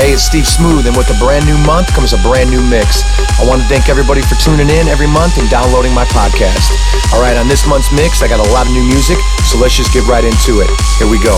Hey, it's Steve Smooth, and with a brand new month comes a brand new mix. I want to thank everybody for tuning in every month and downloading my podcast. All right, on this month's mix, I got a lot of new music, so let's just get right into it. Here we go.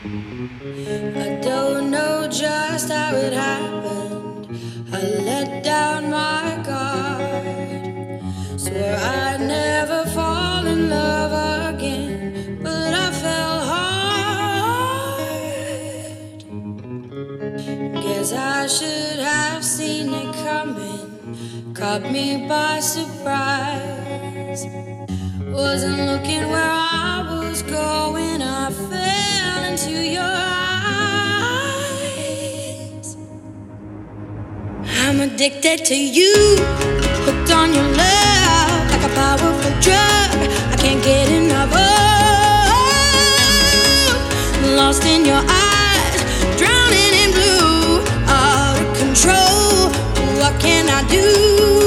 I don't know just how it happened. I let down my guard. Swear I'd never fall in love again, but I fell hard. Guess I should have seen it coming, caught me by surprise. Wasn't looking where I was going, I'm addicted to you, hooked on your love, like a powerful drug. I can't get enough of. Lost in your eyes, drowning in blue, out of control. What can I do?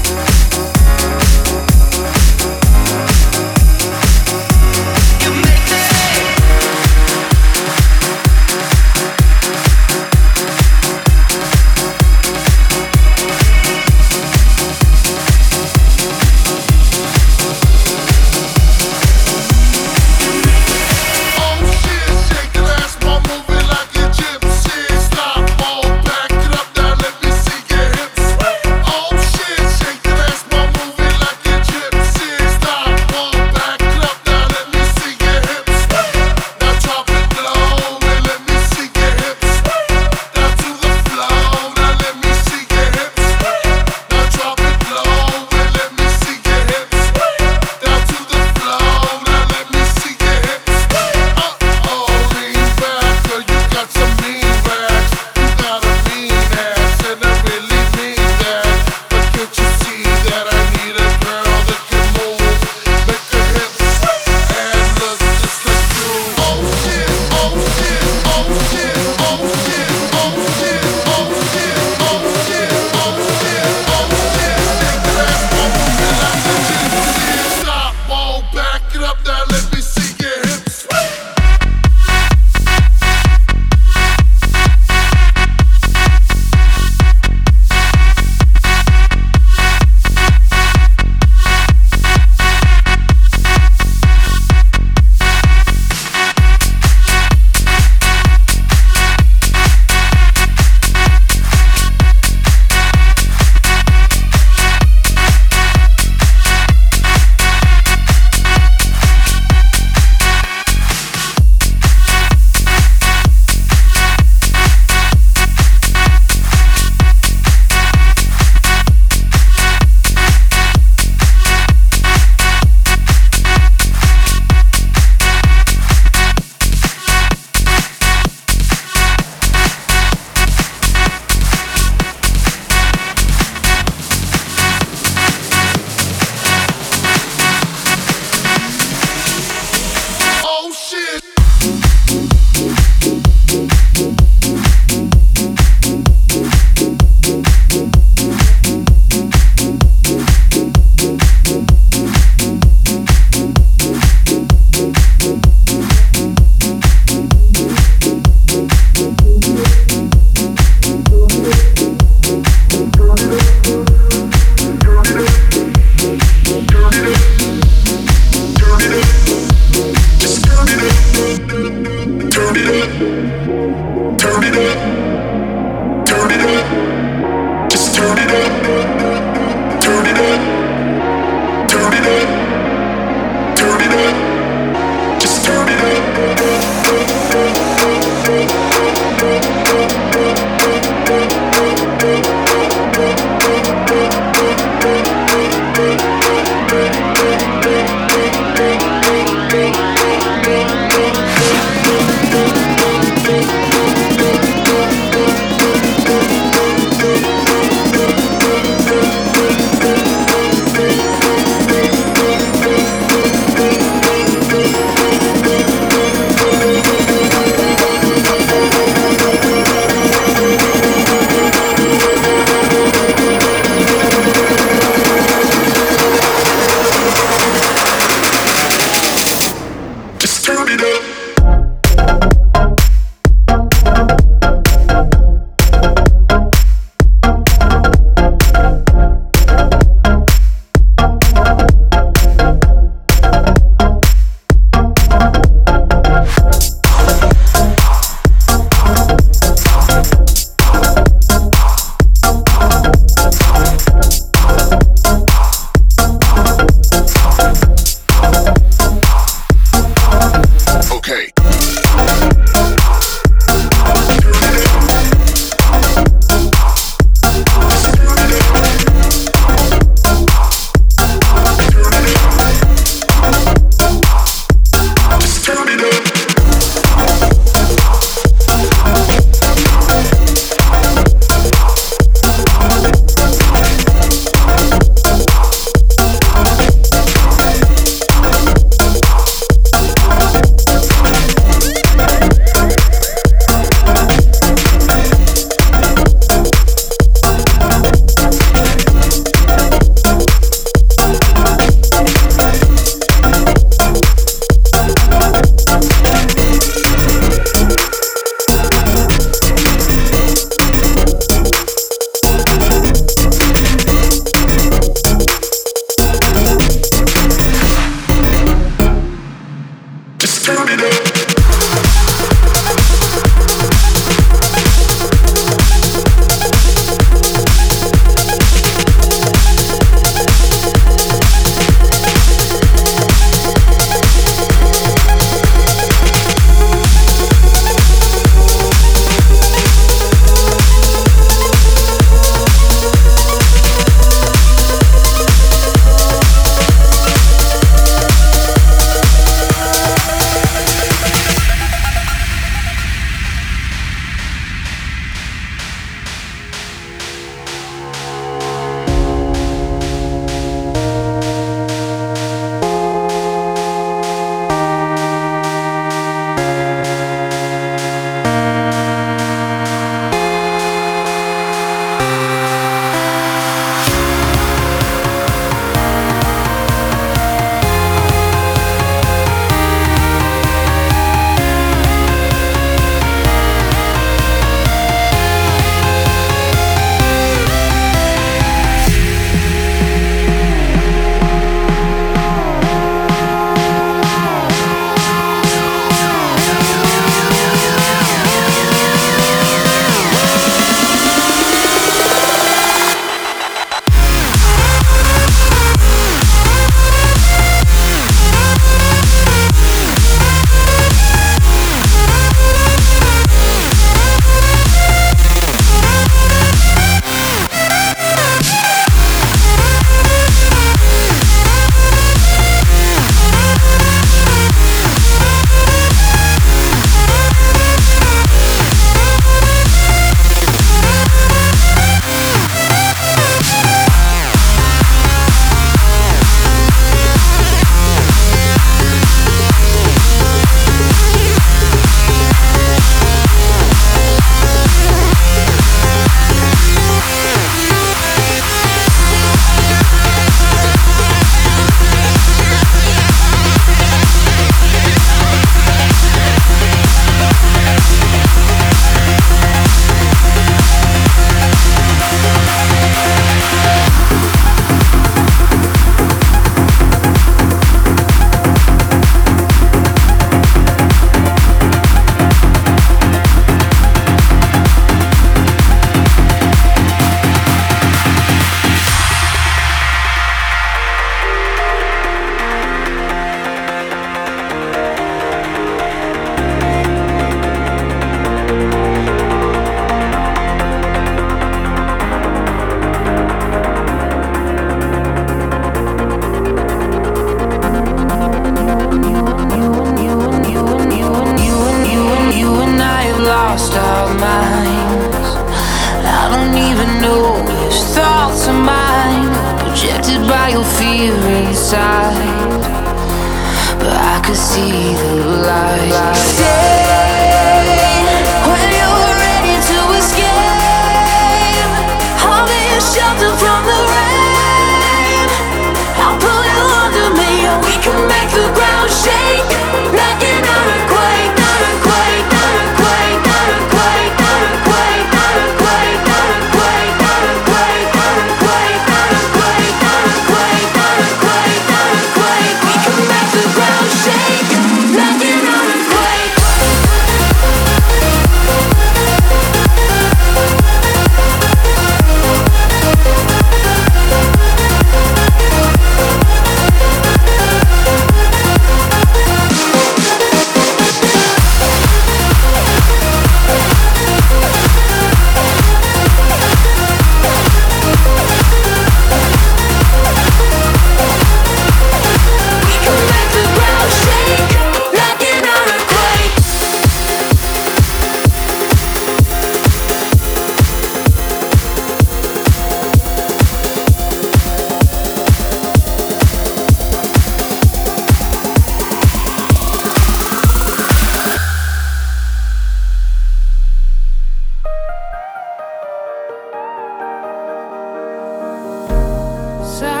outside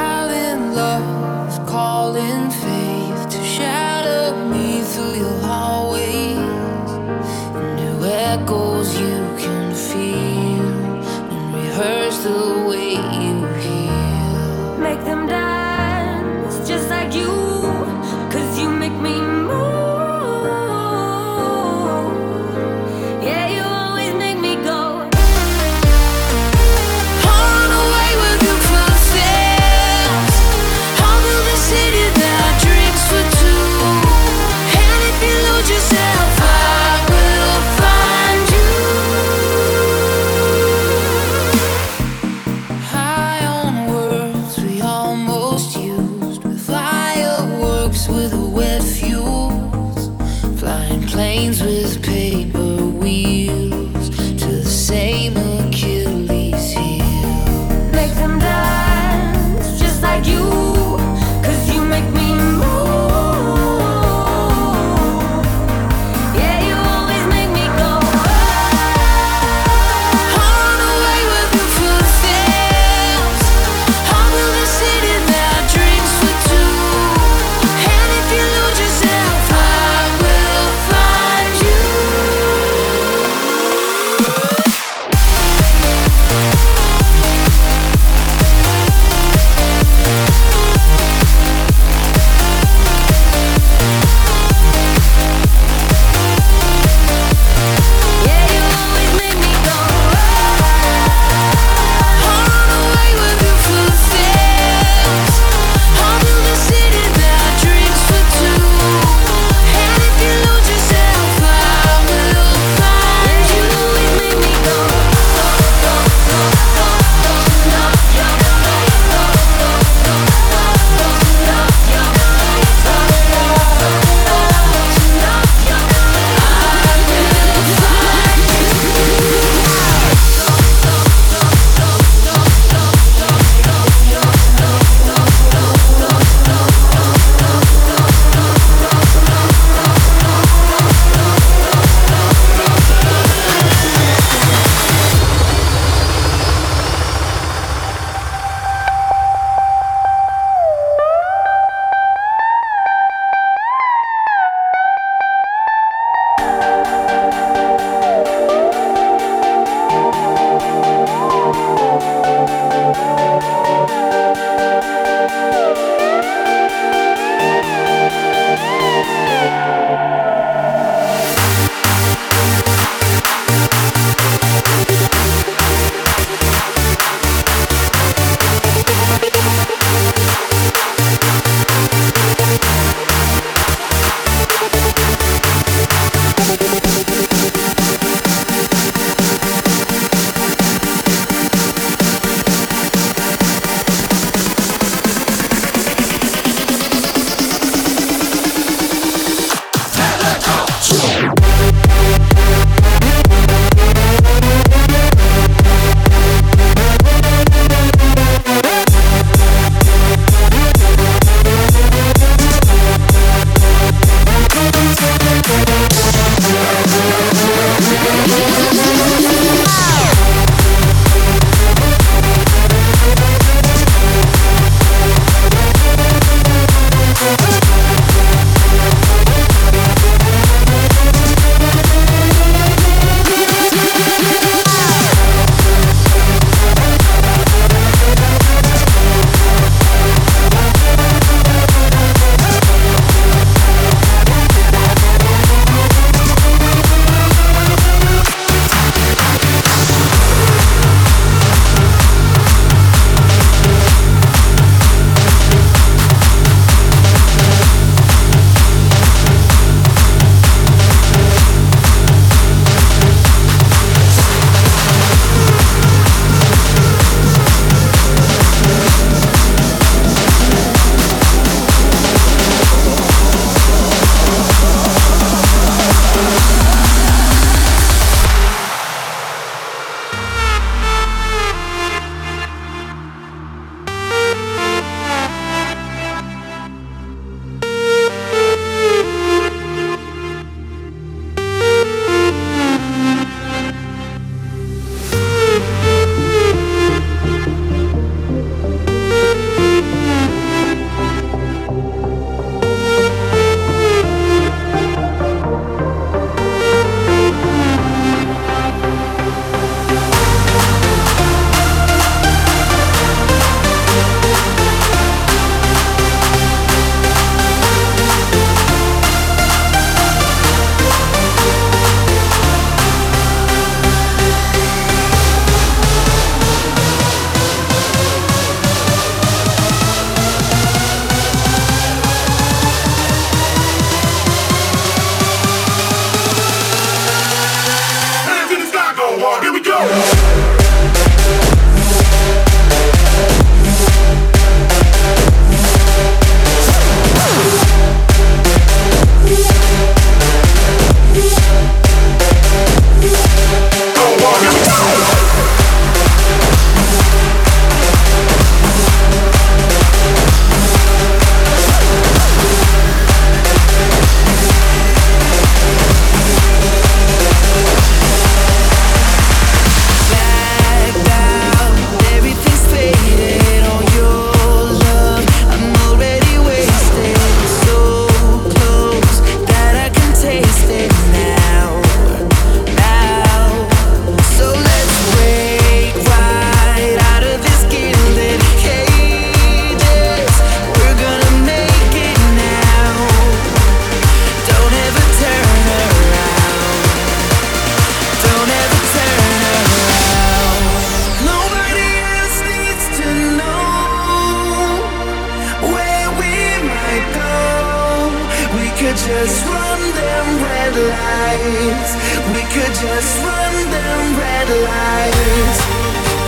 just run them red lights. We could just run them red lights.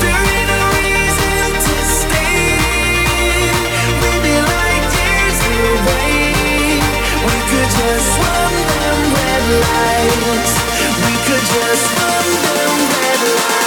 There ain't no reason to stay. We'll be like years away. We could just run them red lights. We could just run them red lights.